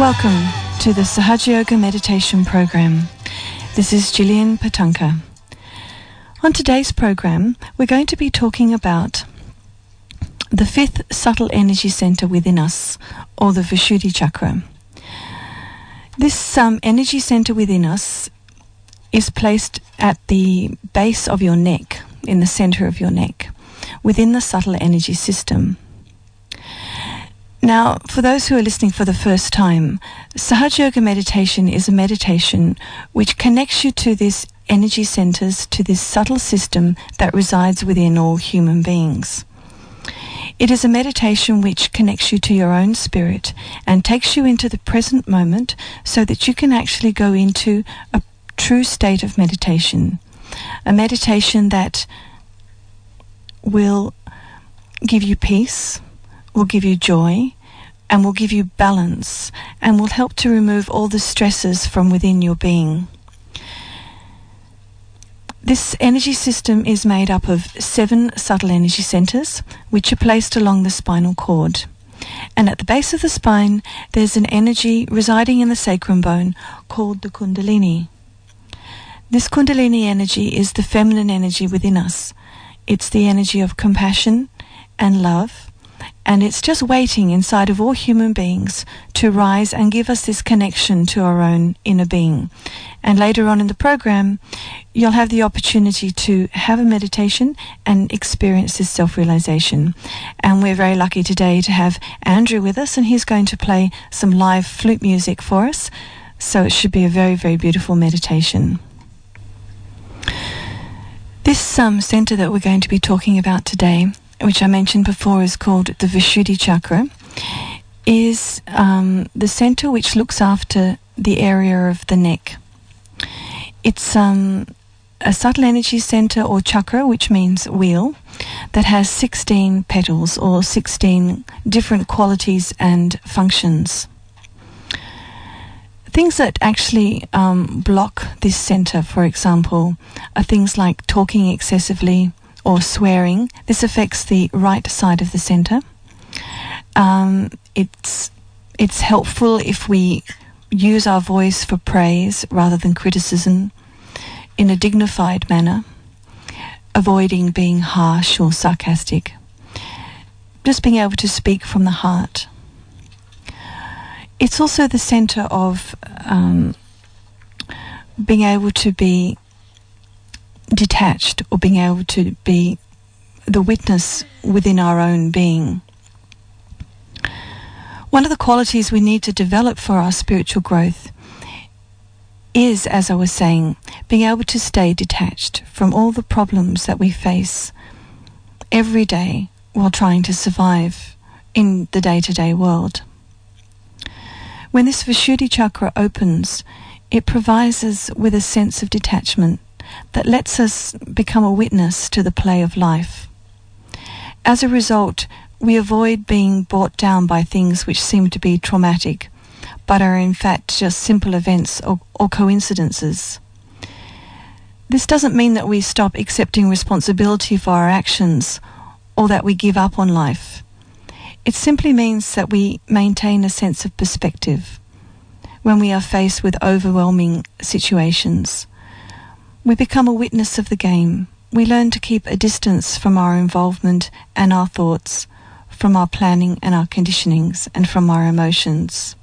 Welcome to the Sahaja Yoga Meditation Program. This is Gillian Patanka. On today's program, we're going to be talking about the fifth subtle energy center within us, or the Vishuddhi Chakra. This um, energy center within us is placed at the base of your neck, in the center of your neck, within the subtle energy system. Now, for those who are listening for the first time, Sahaja Yoga meditation is a meditation which connects you to this energy centers, to this subtle system that resides within all human beings. It is a meditation which connects you to your own spirit and takes you into the present moment so that you can actually go into a true state of meditation. A meditation that will give you peace, will give you joy, and will give you balance, and will help to remove all the stresses from within your being. This energy system is made up of seven subtle energy centers, which are placed along the spinal cord. And at the base of the spine, there's an energy residing in the sacrum bone called the Kundalini. This Kundalini energy is the feminine energy within us. It's the energy of compassion and love and it's just waiting inside of all human beings to rise and give us this connection to our own inner being. And later on in the program, you'll have the opportunity to have a meditation and experience this self realization. And we're very lucky today to have Andrew with us, and he's going to play some live flute music for us. So it should be a very, very beautiful meditation. This um, center that we're going to be talking about today which I mentioned before is called the Vishuddhi Chakra, is um, the center which looks after the area of the neck. It's um, a subtle energy center or chakra, which means wheel, that has 16 petals or 16 different qualities and functions. Things that actually um, block this center, for example, are things like talking excessively, or swearing. This affects the right side of the center. Um, it's it's helpful if we use our voice for praise rather than criticism in a dignified manner, avoiding being harsh or sarcastic. Just being able to speak from the heart. It's also the center of um, being able to be detached or being able to be the witness within our own being. One of the qualities we need to develop for our spiritual growth is, as I was saying, being able to stay detached from all the problems that we face every day while trying to survive in the day to day world. When this Vishuddhi chakra opens, it provides us with a sense of detachment that lets us become a witness to the play of life. As a result, we avoid being brought down by things which seem to be traumatic, but are in fact just simple events or, or coincidences. This doesn't mean that we stop accepting responsibility for our actions or that we give up on life. It simply means that we maintain a sense of perspective when we are faced with overwhelming situations. We become a witness of the game. We learn to keep a distance from our involvement and our thoughts, from our planning and our conditionings, and from our emotions.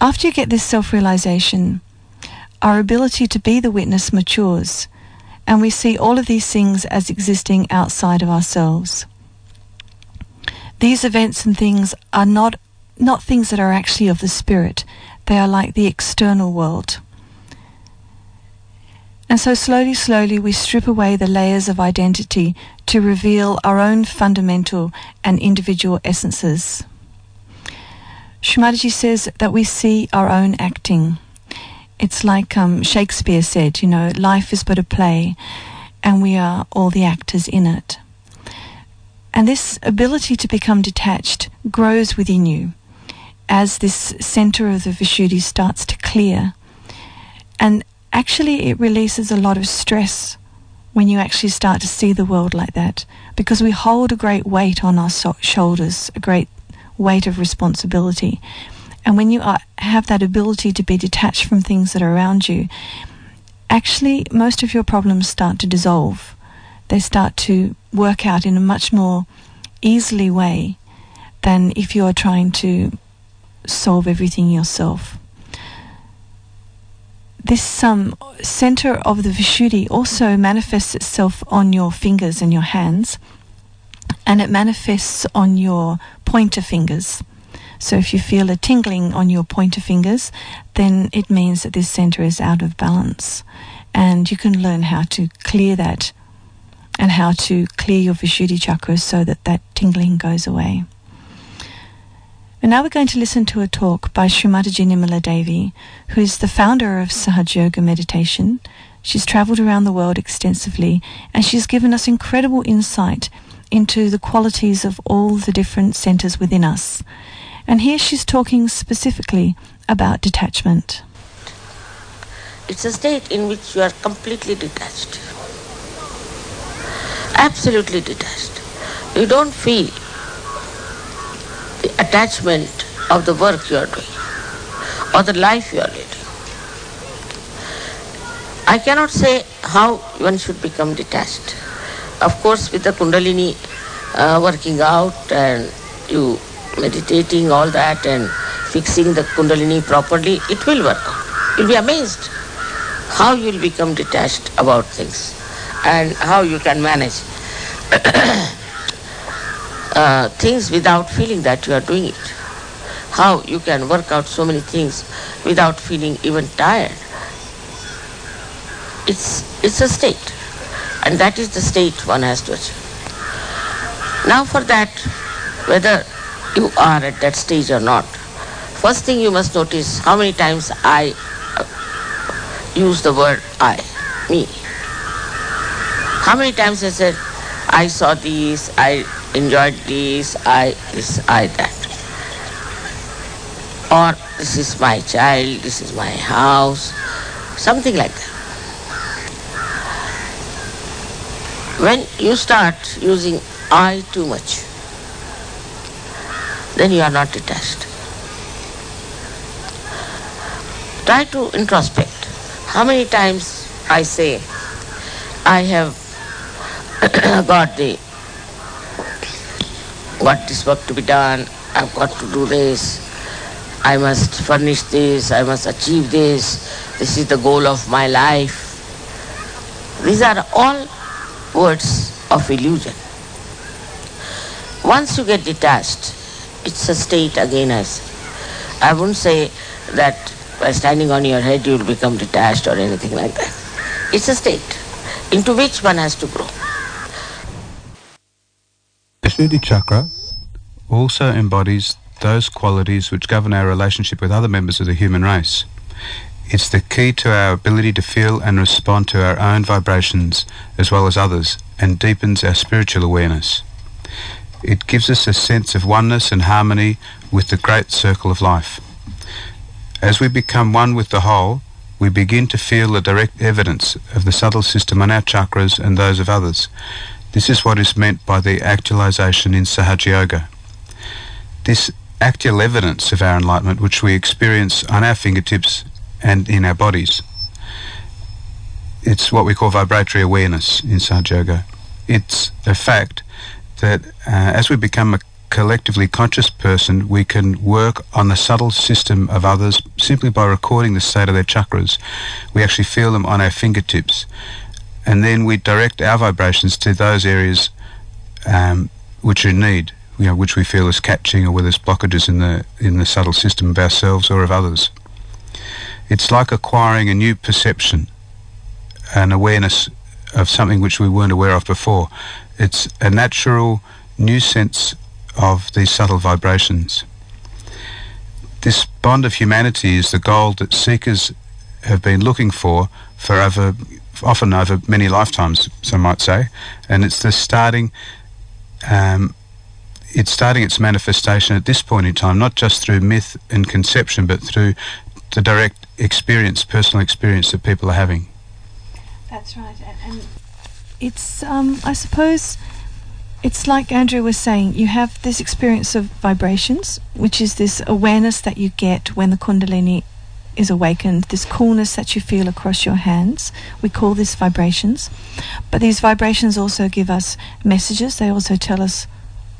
After you get this self realization, our ability to be the witness matures, and we see all of these things as existing outside of ourselves. These events and things are not, not things that are actually of the spirit, they are like the external world. And so slowly, slowly we strip away the layers of identity to reveal our own fundamental and individual essences. Shri says that we see our own acting. It's like um, Shakespeare said, you know, life is but a play, and we are all the actors in it. And this ability to become detached grows within you as this center of the Vishuddhi starts to clear. And actually it releases a lot of stress when you actually start to see the world like that because we hold a great weight on our so- shoulders, a great weight of responsibility. And when you are, have that ability to be detached from things that are around you, actually, most of your problems start to dissolve. They start to work out in a much more easily way than if you are trying to solve everything yourself. This um, center of the Vishuddhi also manifests itself on your fingers and your hands, and it manifests on your pointer fingers. So if you feel a tingling on your pointer fingers, then it means that this center is out of balance. And you can learn how to clear that and how to clear your Vishuddhi chakras so that that tingling goes away. And now we're going to listen to a talk by Sri Mataji Nirmala Devi, who is the founder of Sahaja Yoga Meditation. She's traveled around the world extensively and she's given us incredible insight into the qualities of all the different centers within us. And here she's talking specifically about detachment. It's a state in which you are completely detached. Absolutely detached. You don't feel the attachment of the work you are doing or the life you are leading. I cannot say how one should become detached. Of course, with the Kundalini uh, working out and you meditating, all that, and fixing the Kundalini properly, it will work. You'll be amazed how you'll become detached about things and how you can manage uh, things without feeling that you are doing it. How you can work out so many things without feeling even tired. It's, it's a state, and that is the state one has to achieve. Now, for that, whether you are at that stage or not, first thing you must notice how many times I uh, use the word I, me. How many times I said, I saw this, I enjoyed this, I this, I that. Or this is my child, this is my house, something like that. When you start using I too much, then you are not detached. Try to introspect. How many times I say, I have got the got this work to be done, I've got to do this, I must furnish this, I must achieve this, this is the goal of my life. These are all words of illusion. Once you get detached, it's a state again I. I wouldn't say that by standing on your head you will become detached or anything like that. It's a state into which one has to grow. Vishuddhi chakra also embodies those qualities which govern our relationship with other members of the human race. It's the key to our ability to feel and respond to our own vibrations as well as others and deepens our spiritual awareness. It gives us a sense of oneness and harmony with the great circle of life. As we become one with the whole, we begin to feel the direct evidence of the subtle system on our chakras and those of others. This is what is meant by the actualization in Sahaja Yoga. This actual evidence of our enlightenment, which we experience on our fingertips and in our bodies, it's what we call vibratory awareness in Sahaja Yoga. It's a fact that uh, as we become a collectively conscious person, we can work on the subtle system of others simply by recording the state of their chakras. We actually feel them on our fingertips. And then we direct our vibrations to those areas um, which are in need, you know, which we feel is catching or where there's blockages in the, in the subtle system of ourselves or of others. It's like acquiring a new perception, an awareness of something which we weren't aware of before. It's a natural new sense of these subtle vibrations. This bond of humanity is the goal that seekers have been looking for for over, often over many lifetimes, some might say, and it's the starting. Um, it's starting its manifestation at this point in time, not just through myth and conception, but through the direct experience, personal experience that people are having. That's right, and it's um, I suppose it's like Andrew was saying, you have this experience of vibrations, which is this awareness that you get when the Kundalini is awakened, this coolness that you feel across your hands. We call this vibrations. But these vibrations also give us messages, they also tell us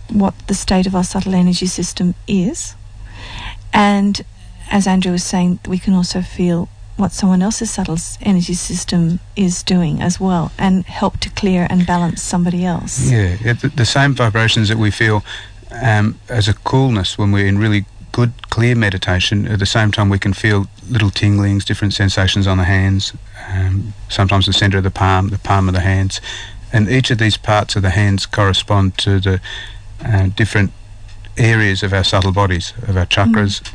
what the state of our subtle energy system is. And as Andrew was saying, we can also feel what someone else's subtle energy system is doing as well and help to clear and balance somebody else. Yeah, the, same vibrations that we feel um, as a coolness when we're in really good, clear meditation, at the same time we can feel little tinglings, different sensations on the hands, um, sometimes the centre of the palm, the palm of the hands. And each of these parts of the hands correspond to the uh, different areas of our subtle bodies, of our chakras. Mm.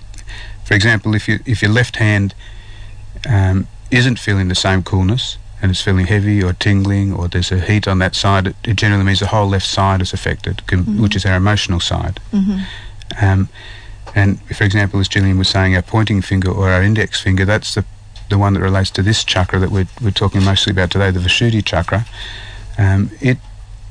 For example, if, you, if your left hand um, isn't feeling the same coolness and it's feeling heavy or tingling or there's a heat on that side, it, it generally means the whole left side is affected, com- mm-hmm. which is our emotional side. Mm-hmm. Um, and for example, as Gillian was saying, our pointing finger or our index finger, that's the, the one that relates to this chakra that we're, we're talking mostly about today, the Vishuddhi chakra. Um, it,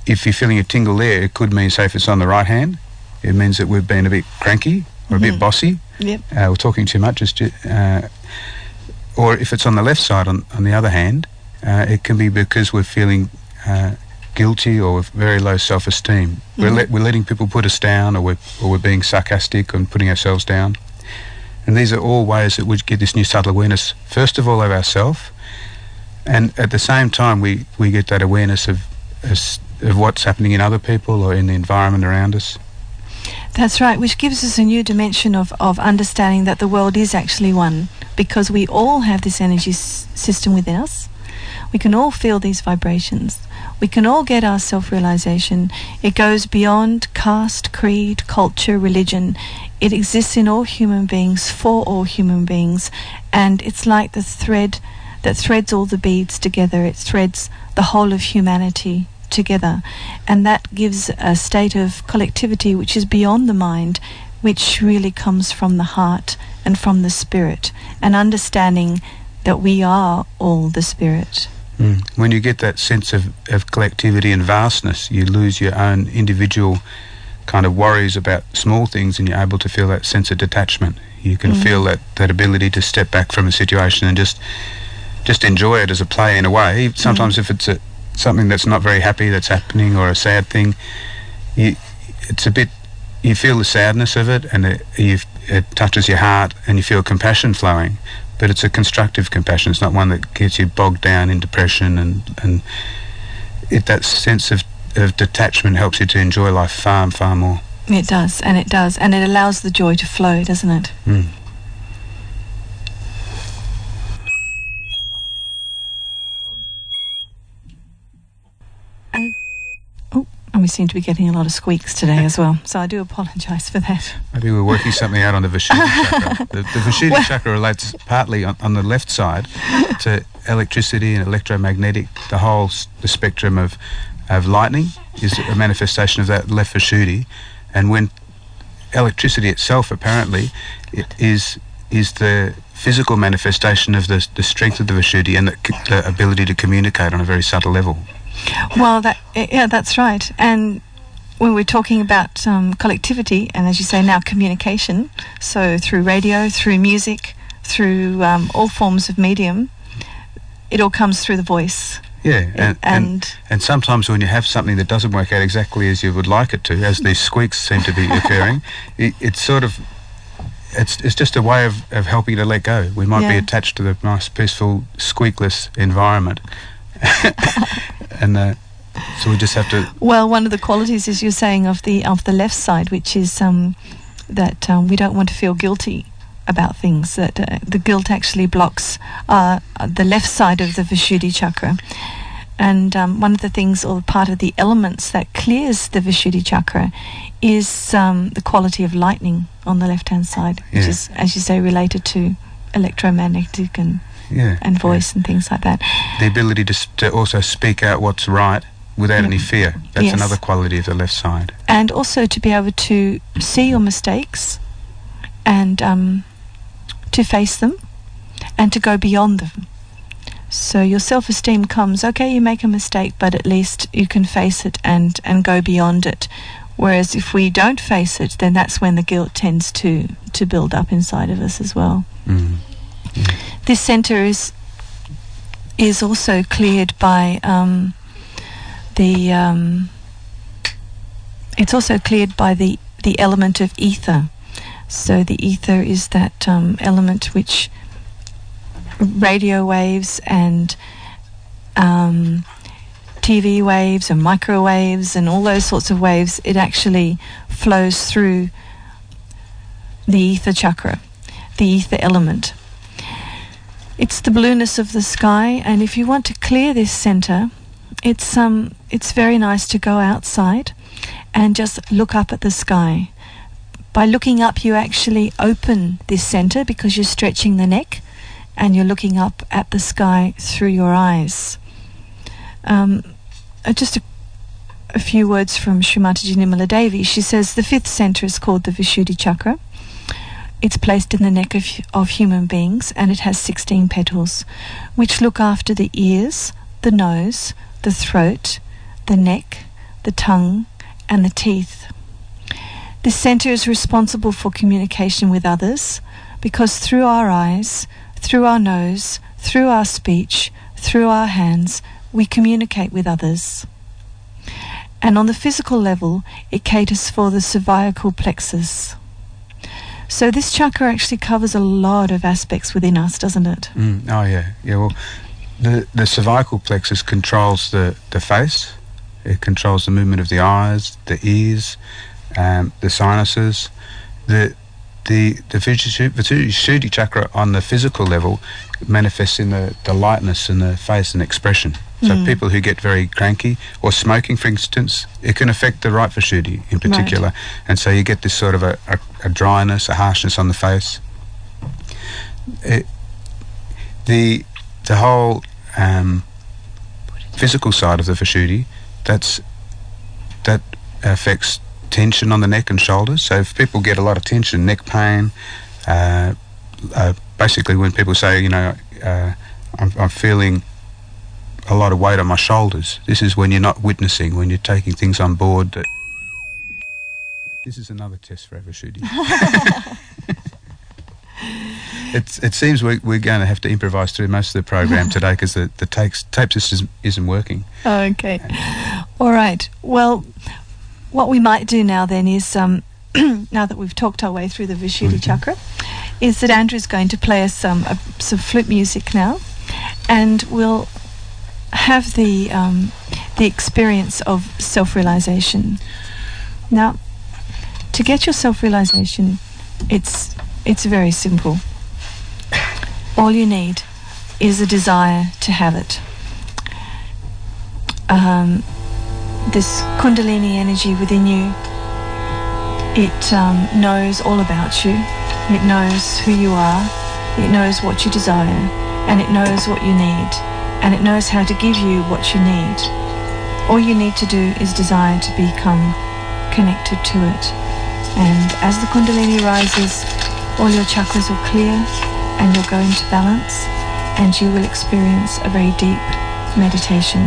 if you're feeling a tingle there, it could mean, say, if it's on the right hand, it means that we've been a bit cranky or a bit mm-hmm. bossy. Yep. Uh, we're talking too much. Uh, or if it's on the left side, on, on the other hand, uh, it can be because we're feeling uh, guilty or with very low self-esteem. Mm-hmm. We're, let, we're letting people put us down, or we're, or we're being sarcastic and putting ourselves down. And these are all ways that we get this new subtle awareness, first of all, of ourself, and at the same time, we, we get that awareness of, of what's happening in other people or in the environment around us. That's right, which gives us a new dimension of, of understanding that the world is actually one because we all have this energy s- system within us. We can all feel these vibrations. We can all get our self realization. It goes beyond caste, creed, culture, religion. It exists in all human beings, for all human beings. And it's like the thread that threads all the beads together. It threads the whole of humanity together. And that gives a state of collectivity which is beyond the mind, which really comes from the heart and from the spirit, and understanding that we are all the spirit. Mm. When you get that sense of, of collectivity and vastness, you lose your own individual kind of worries about small things and you're able to feel that sense of detachment. You can mm. feel that, that ability to step back from a situation and just just enjoy it as a play in a way. Sometimes mm. if it's a, something that's not very happy that's happening or a sad thing, you, it's a bit you feel the sadness of it and it, it touches your heart and you feel compassion flowing but it's a constructive compassion. It's not one that gets you bogged down in depression, and and it, that sense of, of detachment helps you to enjoy life far far more. It does, and it does, and it allows the joy to flow, doesn't it? Mm. And we seem to be getting a lot of squeaks today as well. So I do apologise for that. Maybe we're working something out on the Vishuddhi chakra. The, the well, chakra relates partly on, on, the left side to electricity and electromagnetic, the whole the spectrum of, of lightning is a manifestation of that left Vishuddhi. And when electricity itself apparently it is is the physical manifestation of the, the strength of the Vishuddhi and the, the ability to communicate on a very subtle level. Well, that yeah, that's right. And when we're talking about um, collectivity, and as you say now, communication, so through radio, through music, through um, all forms of medium, it all comes through the voice. Yeah, and, and, and, sometimes when you have something that doesn't work out exactly as you would like it to, as these squeaks seem to be occurring, it, it's sort of it's it's just a way of, of helping to let go. We might yeah. be attached to the nice, peaceful, squeakless environment, and uh, so we just have to. Well, one of the qualities, as you're saying, of the of the left side, which is um, that um, we don't want to feel guilty about things. That uh, the guilt actually blocks uh, the left side of the Vishuddhi chakra. And um, one of the things, or part of the elements that clears the Vishuddhi chakra, is um, the quality of lightning on the left hand side, which yeah. is, as you say, related to electromagnetic and yeah, and voice yeah. and things like that. The ability to, to also speak out what's right without yeah. any fear. That's yes. another quality of the left side. And also to be able to see your mistakes and um, to face them and to go beyond them. So your self esteem comes, okay, you make a mistake, but at least you can face it and, and go beyond it. Whereas if we don't face it, then that's when the guilt tends to, to build up inside of us as well. Mm. This center is is also cleared by um, the. Um, it's also cleared by the the element of ether. So the ether is that um, element which radio waves and um, TV waves and microwaves and all those sorts of waves, it actually flows through the ether chakra, the ether element. It's the blueness of the sky, and if you want to clear this center, it's um, it's very nice to go outside and just look up at the sky. By looking up, you actually open this center because you're stretching the neck and you're looking up at the sky through your eyes. Um, uh, just a, a, few words from Sri Mataji Nirmala Devi. She says the fifth center is called the Vishuddhi Chakra. It's placed in the neck of, of human beings and it has 16 petals, which look after the ears, the nose, the throat, the neck, the tongue, and the teeth. This center is responsible for communication with others because through our eyes, through our nose, through our speech, through our hands, we communicate with others. And on the physical level, it caters for the cervical plexus. So this chakra actually covers a lot of aspects within us, doesn't it? Mm, oh yeah, yeah. Well, the the cervical plexus controls the the face. It controls the movement of the eyes, the ears, um, the sinuses. The the the Vishuddhi chakra on the physical level manifests in the, the lightness in the face and expression. So mm. people who get very cranky or smoking, for instance, it can affect the right Vishuddhi in particular. Right. And so you get this sort of a, a, a dryness, a harshness on the face. It, the the whole um, physical side of the Vishuddhi, that's that affects tension on the neck and shoulders. So if people get a lot of tension, neck pain, uh, uh, basically when people say, you know, uh, I'm, I'm, feeling a lot of weight on my shoulders, this is when you're not witnessing, when you're taking things on board. That this is another test for Avashuddhi. It's, it seems we, we're going to have to improvise through most of the program today because the, the tapes, tape system isn't working. Okay. All right. Well, what we might do now then is, um, now that we've talked our way through the Vishuddhi mm-hmm. chakra, is that Andrew's going to play us some, uh, some flute music now, and we'll have the, um, the experience of self realization. Now, to get your self realization, it's, it's very simple. All you need is a desire to have it. Um, this Kundalini energy within you, it um, knows all about you. It knows who you are. It knows what you desire. And it knows what you need. And it knows how to give you what you need. All you need to do is desire to become connected to it. And as the Kundalini rises, all your chakras will clear and you'll go into balance and you will experience a very deep meditation.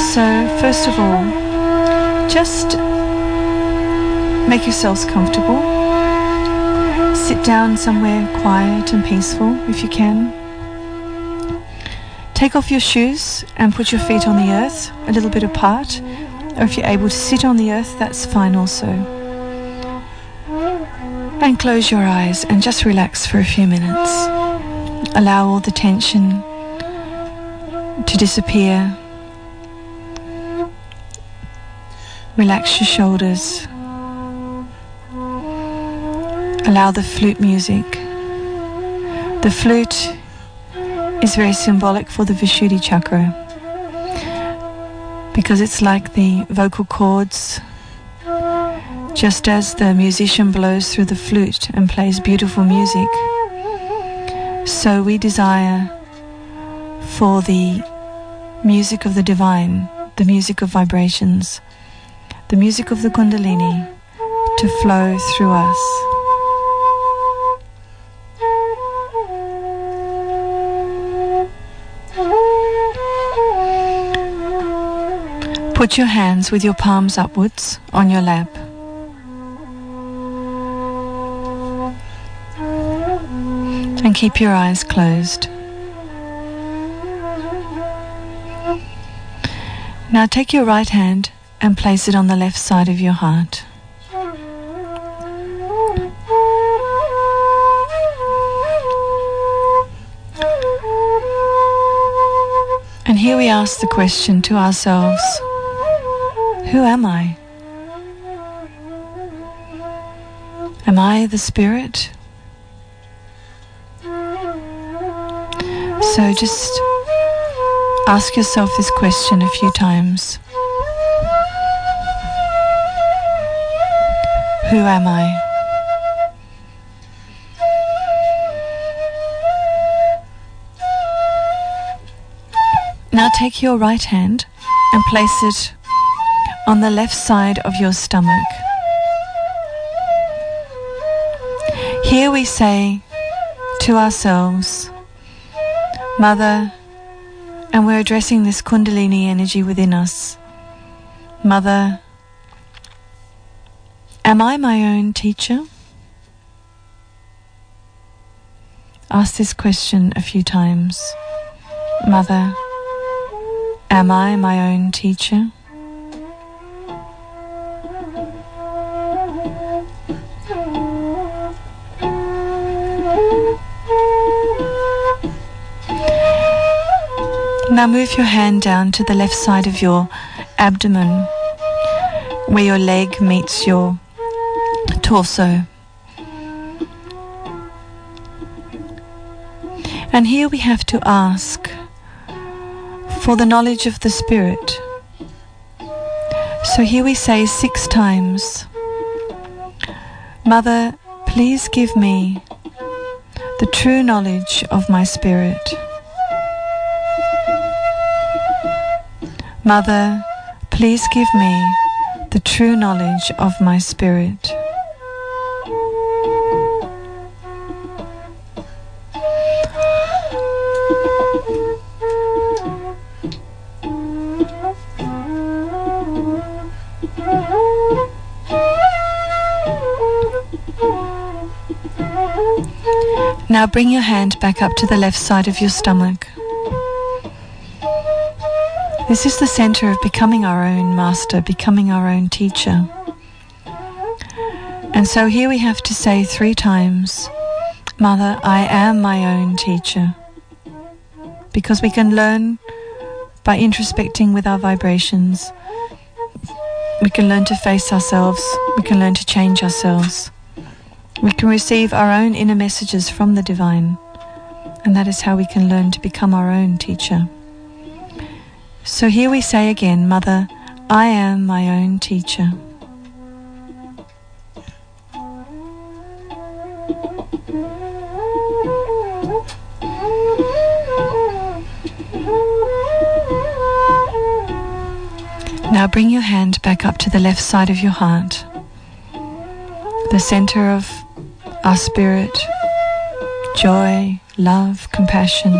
So, first of all, just make yourselves comfortable. Sit down somewhere quiet and peaceful if you can. Take off your shoes and put your feet on the earth a little bit apart, or if you're able to sit on the earth, that's fine also. And close your eyes and just relax for a few minutes. Allow all the tension to disappear Relax your shoulders. Allow the flute music. The flute is very symbolic for the Vishuddhi chakra because it's like the vocal cords. Just as the musician blows through the flute and plays beautiful music, so we desire for the music of the divine, the music of vibrations the music of the Kundalini to flow through us. Put your hands with your palms upwards on your lap. And keep your eyes closed. Now take your right hand and place it on the left side of your heart. And here we ask the question to ourselves Who am I? Am I the Spirit? So just ask yourself this question a few times Who am I? Now take your right hand and place it on the left side of your stomach. Here we say to ourselves, Mother, and we're addressing this Kundalini energy within us. Mother, am I my own teacher? Ask this question a few times. Mother, am I my own teacher? Now move your hand down to the left side of your abdomen where your leg meets your torso. And here we have to ask for the knowledge of the Spirit. So here we say six times Mother, please give me the true knowledge of my Spirit. Mother, please give me the true knowledge of my spirit. Now bring your hand back up to the left side of your stomach. This is the center of becoming our own master, becoming our own teacher. And so here we have to say three times, Mother, I am my own teacher. Because we can learn by introspecting with our vibrations. We can learn to face ourselves. We can learn to change ourselves. We can receive our own inner messages from the divine. And that is how we can learn to become our own teacher. So here we say again, Mother, I am my own teacher. Now bring your hand back up to the left side of your heart, the center of our spirit, joy, love, compassion.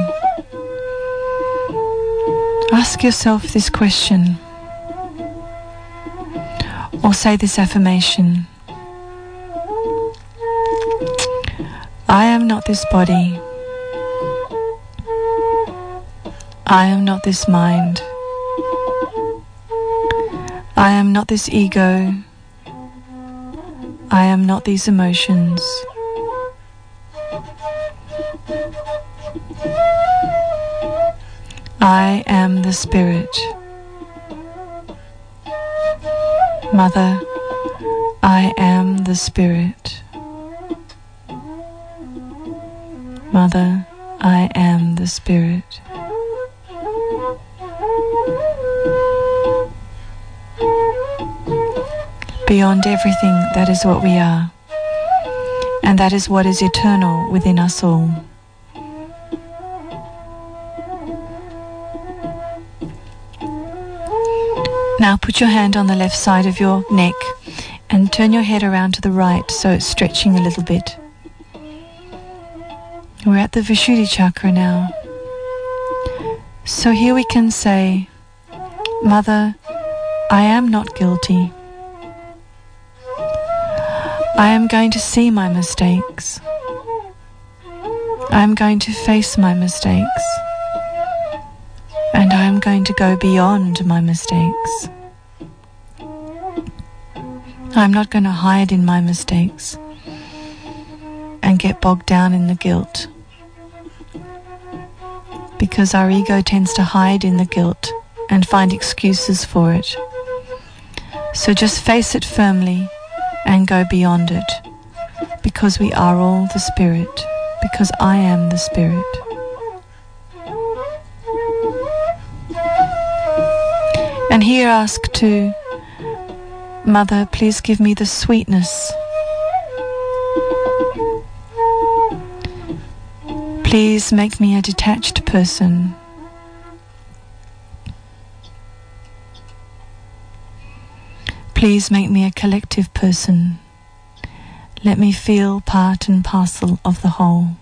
Ask yourself this question or say this affirmation I am not this body. I am not this mind. I am not this ego. I am not these emotions. I am the Spirit. Mother, I am the Spirit. Mother, I am the Spirit. Beyond everything, that is what we are. And that is what is eternal within us all. Now put your hand on the left side of your neck and turn your head around to the right so it's stretching a little bit. We're at the Vishuddhi chakra now. So here we can say, Mother, I am not guilty. I am going to see my mistakes. I am going to face my mistakes. And I am going to go beyond my mistakes. I'm not going to hide in my mistakes and get bogged down in the guilt. Because our ego tends to hide in the guilt and find excuses for it. So just face it firmly and go beyond it. Because we are all the Spirit. Because I am the Spirit. Here ask to Mother, please give me the sweetness. Please make me a detached person. Please make me a collective person. Let me feel part and parcel of the whole.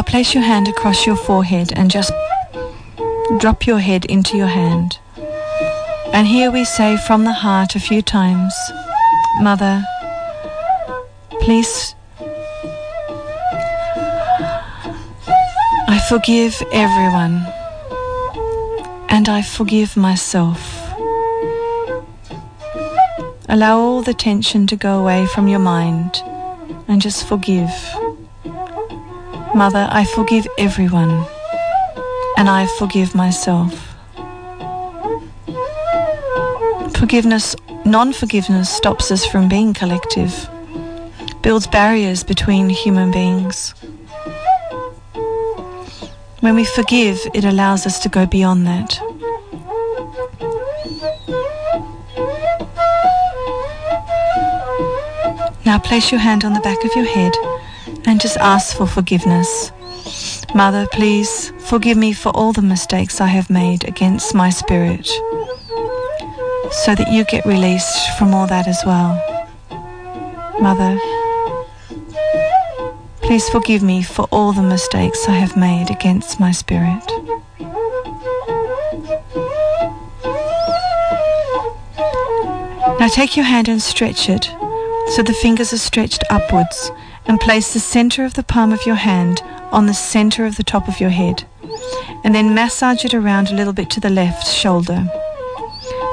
Now place your hand across your forehead and just drop your head into your hand. And here we say from the heart a few times, Mother, please, I forgive everyone and I forgive myself. Allow all the tension to go away from your mind and just forgive. Mother, I forgive everyone and I forgive myself. Forgiveness, non forgiveness stops us from being collective, builds barriers between human beings. When we forgive, it allows us to go beyond that. Now place your hand on the back of your head just ask for forgiveness. Mother, please forgive me for all the mistakes I have made against my spirit so that you get released from all that as well. Mother, please forgive me for all the mistakes I have made against my spirit. Now take your hand and stretch it so the fingers are stretched upwards and place the center of the palm of your hand on the center of the top of your head and then massage it around a little bit to the left shoulder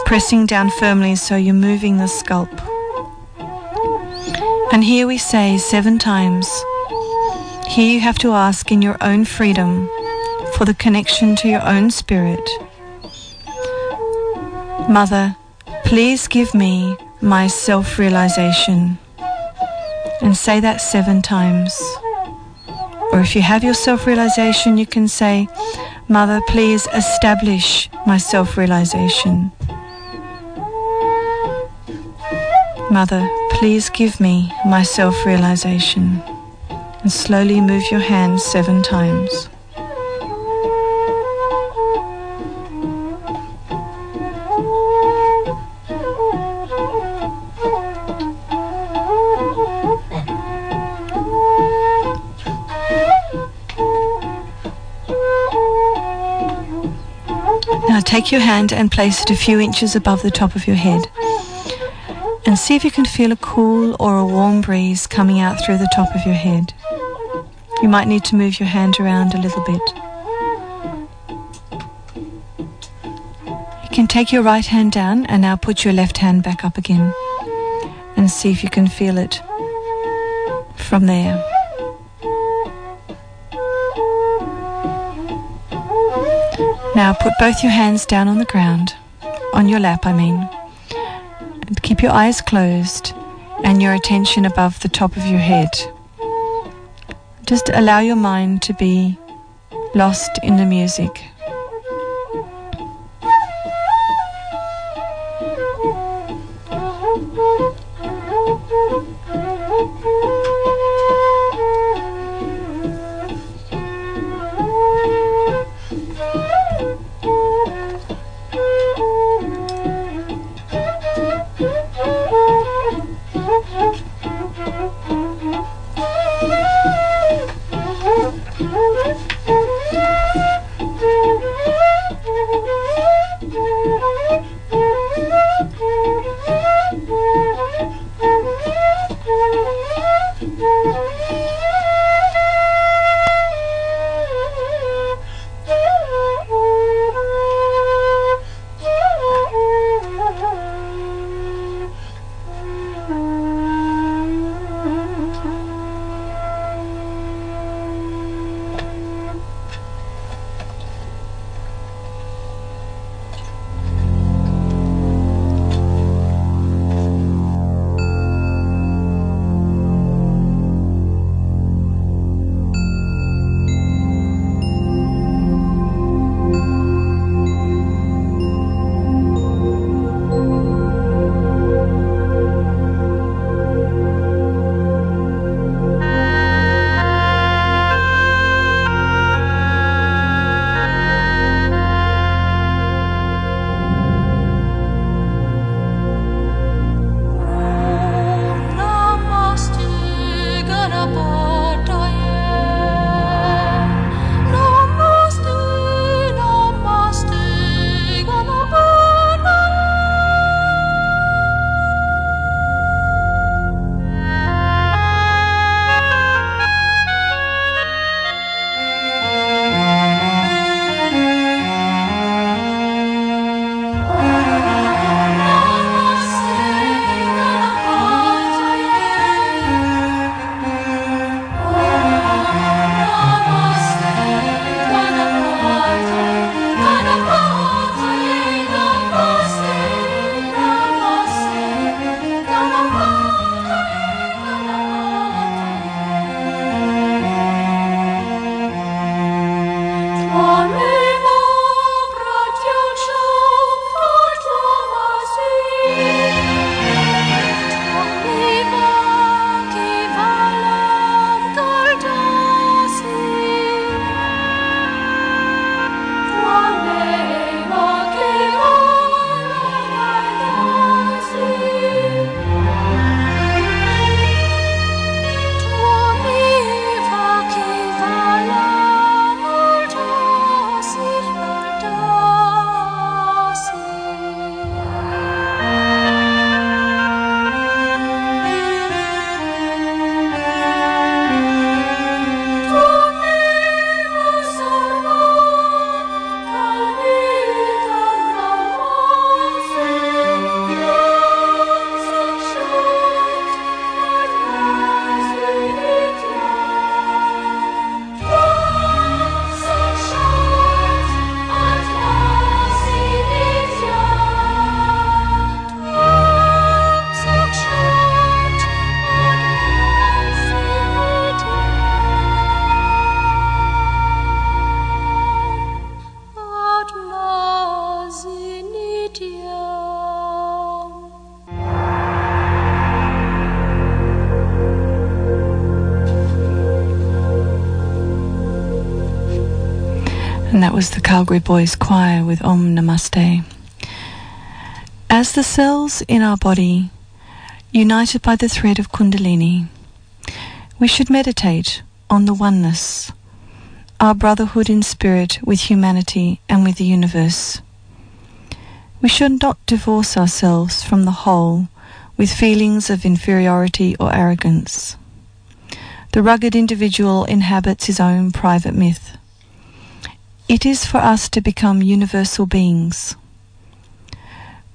pressing down firmly so you're moving the scalp. And here we say seven times, here you have to ask in your own freedom for the connection to your own spirit. Mother, please give me my self realization. And say that seven times. Or if you have your self realization, you can say, Mother, please establish my self realization. Mother, please give me my self realization. And slowly move your hands seven times. Take your hand and place it a few inches above the top of your head and see if you can feel a cool or a warm breeze coming out through the top of your head. You might need to move your hand around a little bit. You can take your right hand down and now put your left hand back up again and see if you can feel it from there. Now put both your hands down on the ground, on your lap, I mean. And keep your eyes closed and your attention above the top of your head. Just allow your mind to be lost in the music. Calgary Boys Choir with Om Namaste. As the cells in our body, united by the thread of Kundalini, we should meditate on the oneness, our brotherhood in spirit with humanity and with the universe. We should not divorce ourselves from the whole with feelings of inferiority or arrogance. The rugged individual inhabits his own private myth. It is for us to become universal beings.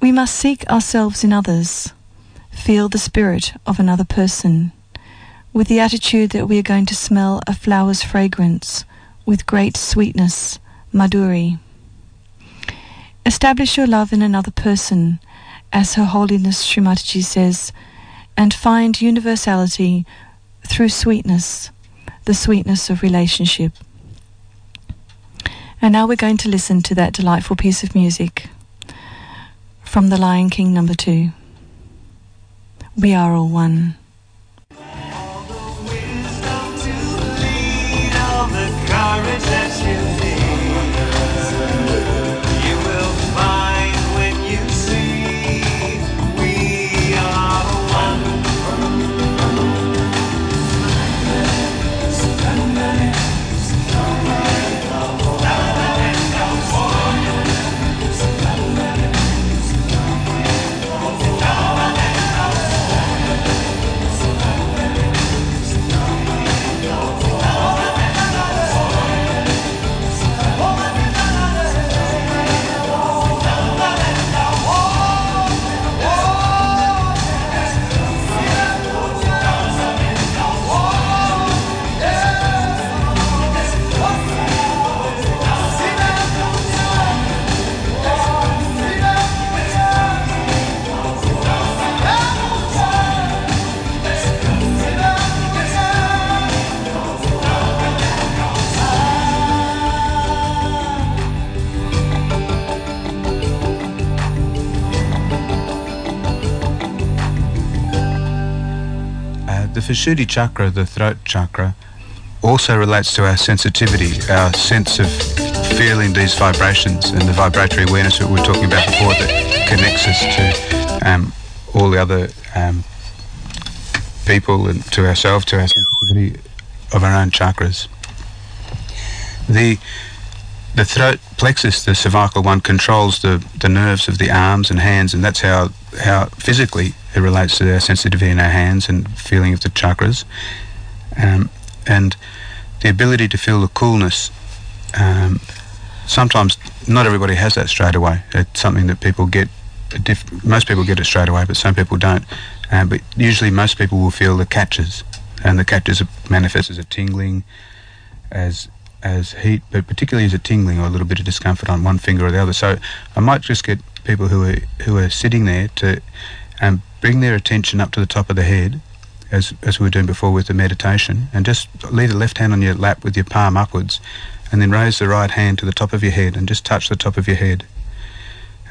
We must seek ourselves in others, feel the spirit of another person, with the attitude that we are going to smell a flower's fragrance with great sweetness, madhuri. Establish your love in another person, as Her Holiness Sri Mataji says, and find universality through sweetness, the sweetness of relationship. And now we're going to listen to that delightful piece of music from The Lion King number two. We are all one. The Vishuddhi chakra, the throat chakra, also relates to our sensitivity, our sense of feeling these vibrations and the vibratory awareness that we were talking about before that connects us to um, all the other um, people and to ourselves, to our sensitivity of our own chakras. The the throat plexus, the cervical one, controls the, the nerves of the arms and hands, and that's how how physically it relates to our sensitivity in our hands and feeling of the chakras, um, and the ability to feel the coolness. Um, sometimes not everybody has that straight away. It's something that people get. Diff- most people get it straight away, but some people don't. Um, but usually, most people will feel the catches, and the catches manifest as a tingling, as as heat, but particularly as a tingling or a little bit of discomfort on one finger or the other. So I might just get people who are who are sitting there to um, bring their attention up to the top of the head, as as we were doing before with the meditation, and just leave the left hand on your lap with your palm upwards, and then raise the right hand to the top of your head and just touch the top of your head,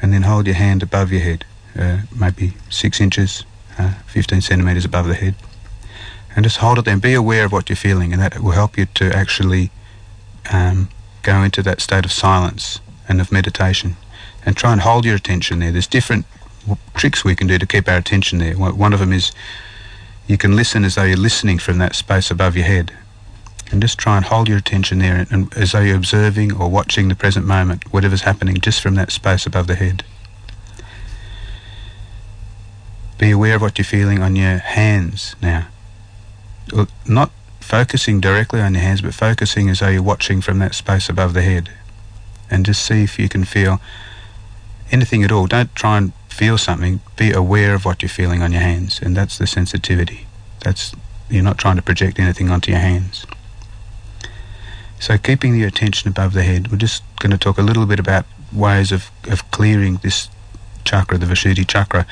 and then hold your hand above your head, uh, maybe six inches, uh, 15 centimeters above the head, and just hold it there and be aware of what you're feeling, and that will help you to actually um, go into that state of silence and of meditation and try and hold your attention there. There's different tricks we can do to keep our attention there. One of them is you can listen as though you're listening from that space above your head. And just try and hold your attention there and, and as though you're observing or watching the present moment, whatever's happening, just from that space above the head. Be aware of what you're feeling on your hands now. Not focusing directly on your hands, but focusing as though you're watching from that space above the head. And just see if you can feel anything at all. Don't try and feel something. Be aware of what you're feeling on your hands, and that's the sensitivity. That's you're not trying to project anything onto your hands. So keeping your attention above the head, we're just going to talk a little bit about ways of, of clearing this chakra, the Vishuddhi chakra.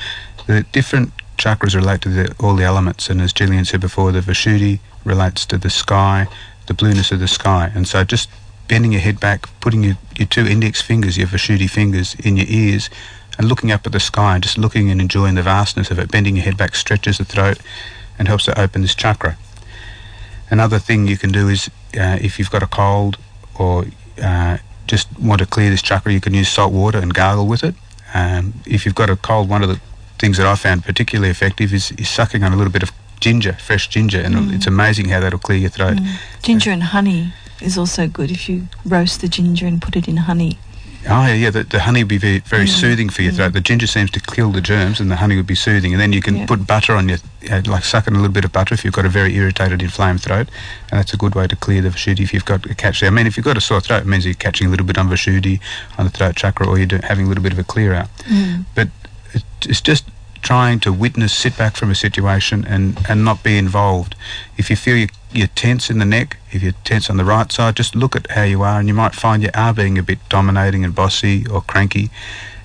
The different chakras relate to the, all the elements, and as Gillian said before, the Vishuddhi relates to the sky, the blueness of the sky. And so just bending your head back, putting your, your two index fingers, your Vishuddhi fingers, in your ears, and looking up at the sky, and just looking and enjoying the vastness of it. Bending your head back stretches the throat and helps to open this chakra. Another thing you can do is uh, if you've got a cold or uh, just want to clear this chakra, you can use salt water and gargle with it. Um, if you've got a cold, one of the things that I found particularly effective is, is sucking on a little bit of ginger, fresh ginger, and Mm. it's amazing how that'll clear your throat. Mm. Ginger and honey is also good if you roast the ginger and put it in honey. Oh yeah, yeah. The, the honey would be very, very soothing for your throat. The ginger seems to kill the germs, and the honey would be soothing. And then you can Yeah. put butter on your, uh, like suck in a little bit of butter if you've got a very irritated, inflamed throat, and that's a good way to clear the Vishuddhi if you've got a catch. I mean, if you've got a sore throat, it means you're catching a little bit on Vishuddhi, on the throat chakra, or you're having a little bit of a clear out. Mm. But it, it's just trying to witness, sit back from a situation, and and not be involved. If you feel you, you're tense in the neck, if you're tense on the right side, just look at how you are, and you might find you are being a bit dominating and bossy or cranky.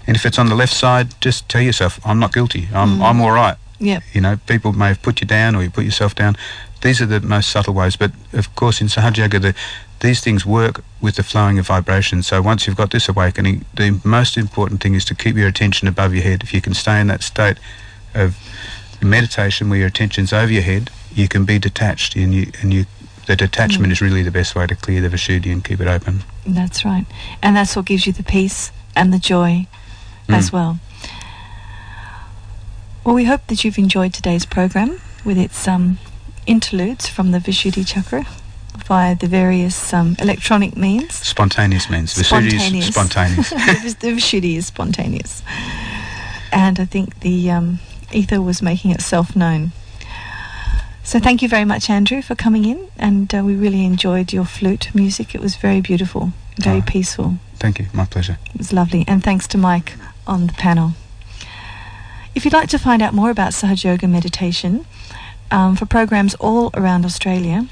And if it's on the left side, just tell yourself, "I'm not guilty. I'm Mm. I'm all right." Yep. You know, people may have put you down or you put yourself down. These are the most subtle ways. But of course, in Sahaja Yoga, the, these things work with the flowing of vibration. So once you've got this awakening, the most important thing is to keep your attention above your head. If you can stay in that state of meditation where your attention's over your head, you can be detached, and you and you. The detachment Mm. is really the best way to clear the Vishuddhi and keep it open. That's right. And that's what gives you the peace and the joy as Mm. well. Well, we hope that you've enjoyed today's program with its um, interludes from the Vishuddhi chakra via the various um, electronic means. Spontaneous means Vishuddhi is spontaneous. the, Vishuddhi is spontaneous. And I think the um, ether was making itself known. So thank you very much, Andrew, for coming in. And uh, we really enjoyed your flute music. It was very beautiful, very Oh. peaceful. Thank you. My pleasure. It was lovely. And thanks to Mike on the panel. If you'd like to find out more about Sahaja Yoga meditation um, for programs all around Australia,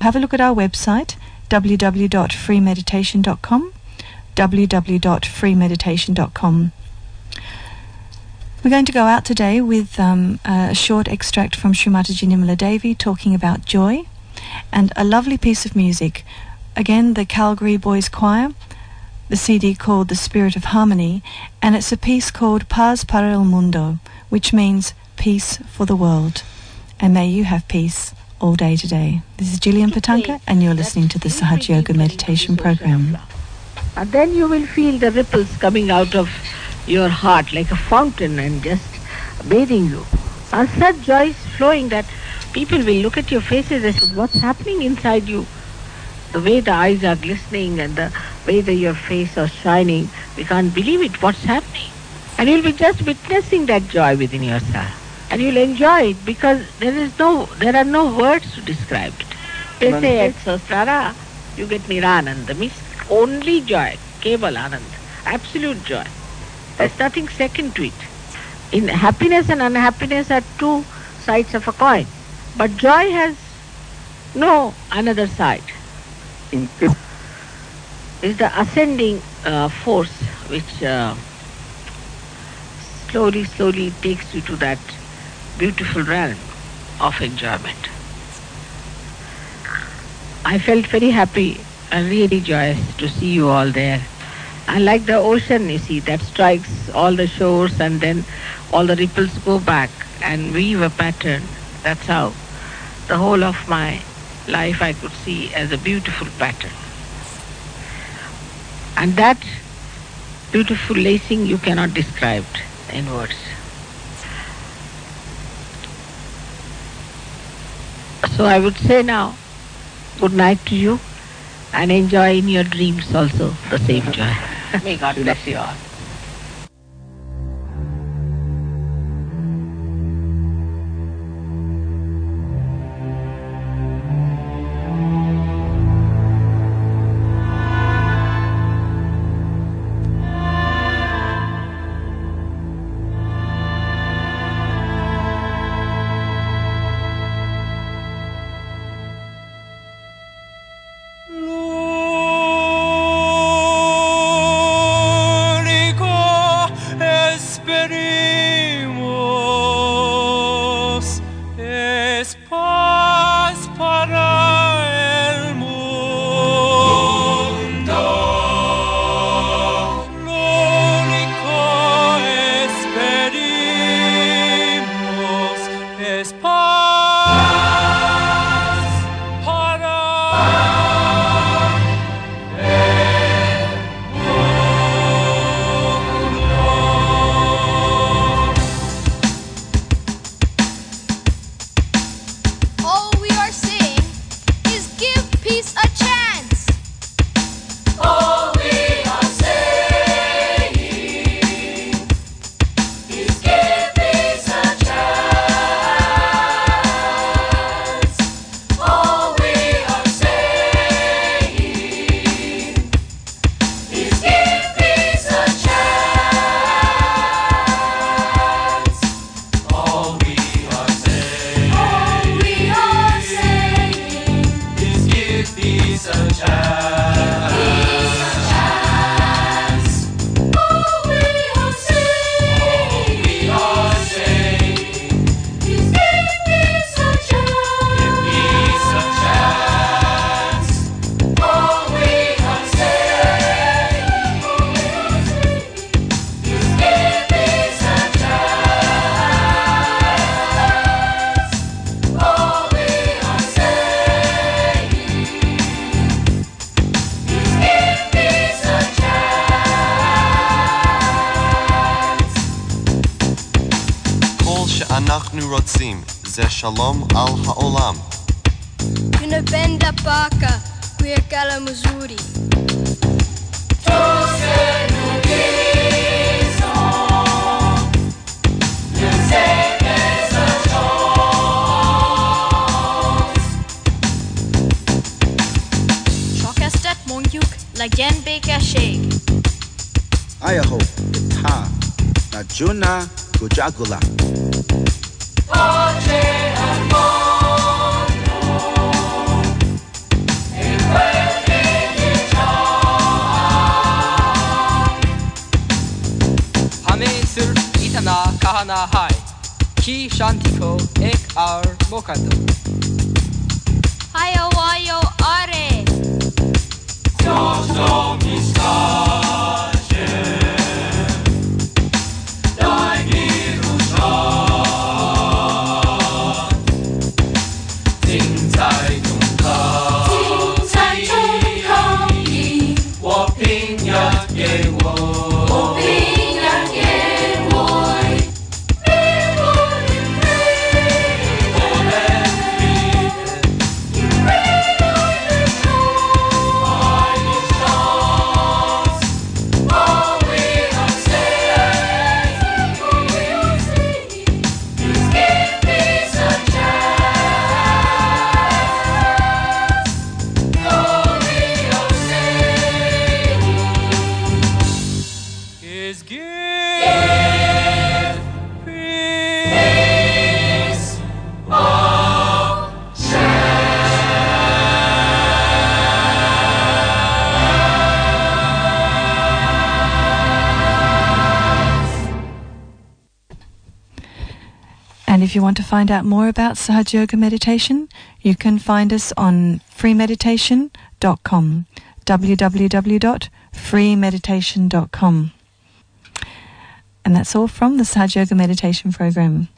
have a look at our website www.freemeditation.com www.freemeditation.com We're going to go out today with um, a short extract from Sri Mataji Nirmala Devi talking about joy and a lovely piece of music. Again, the Calgary Boys Choir the CD called The Spirit of Harmony, and it's a piece called Paz para el Mundo, which means peace for the world. And may you have peace all day today. This is Gillian Patanka, and you're listening to the Sahaj Yoga Meditation Program. And then you will feel the ripples coming out of your heart like a fountain and just bathing you. And such joy is flowing that people will look at your faces and say, what's happening inside you? The way the eyes are glistening and the way that your face is shining, we can't believe it. What's happening? And you'll be just witnessing that joy within yourself. And you'll enjoy it because there is no, there are no words to describe it. They say at Sahasrara, you get Nirananda, means only joy, Keval Anand, absolute joy. There's nothing second to it. In happiness and unhappiness are two sides of a coin. But joy has no another side. It's the ascending uh, force which uh, slowly, slowly takes you to that beautiful realm of enjoyment. I felt very happy and really joyous to see you all there. And like the ocean, you see, that strikes all the shores and then all the ripples go back and weave a pattern. That's how the whole of my life I could see as a beautiful pattern. And that beautiful lacing you cannot describe in words. So I would say now, good night to you and enjoy in your dreams also the same joy. May God bless you all. Shalom al Haolam. Tunapenda paka kuyakala muzuri. Sok eztet mondjuk, legyen békesség. Idaho, Gujagula. कहना है कि शांति को एक और मौका दो Hayo wayo are. want to find out more about Sahaja Yoga meditation, you can find us on freemeditation.com, www.freemeditation.com. And that's all from the Sahaja Yoga meditation program.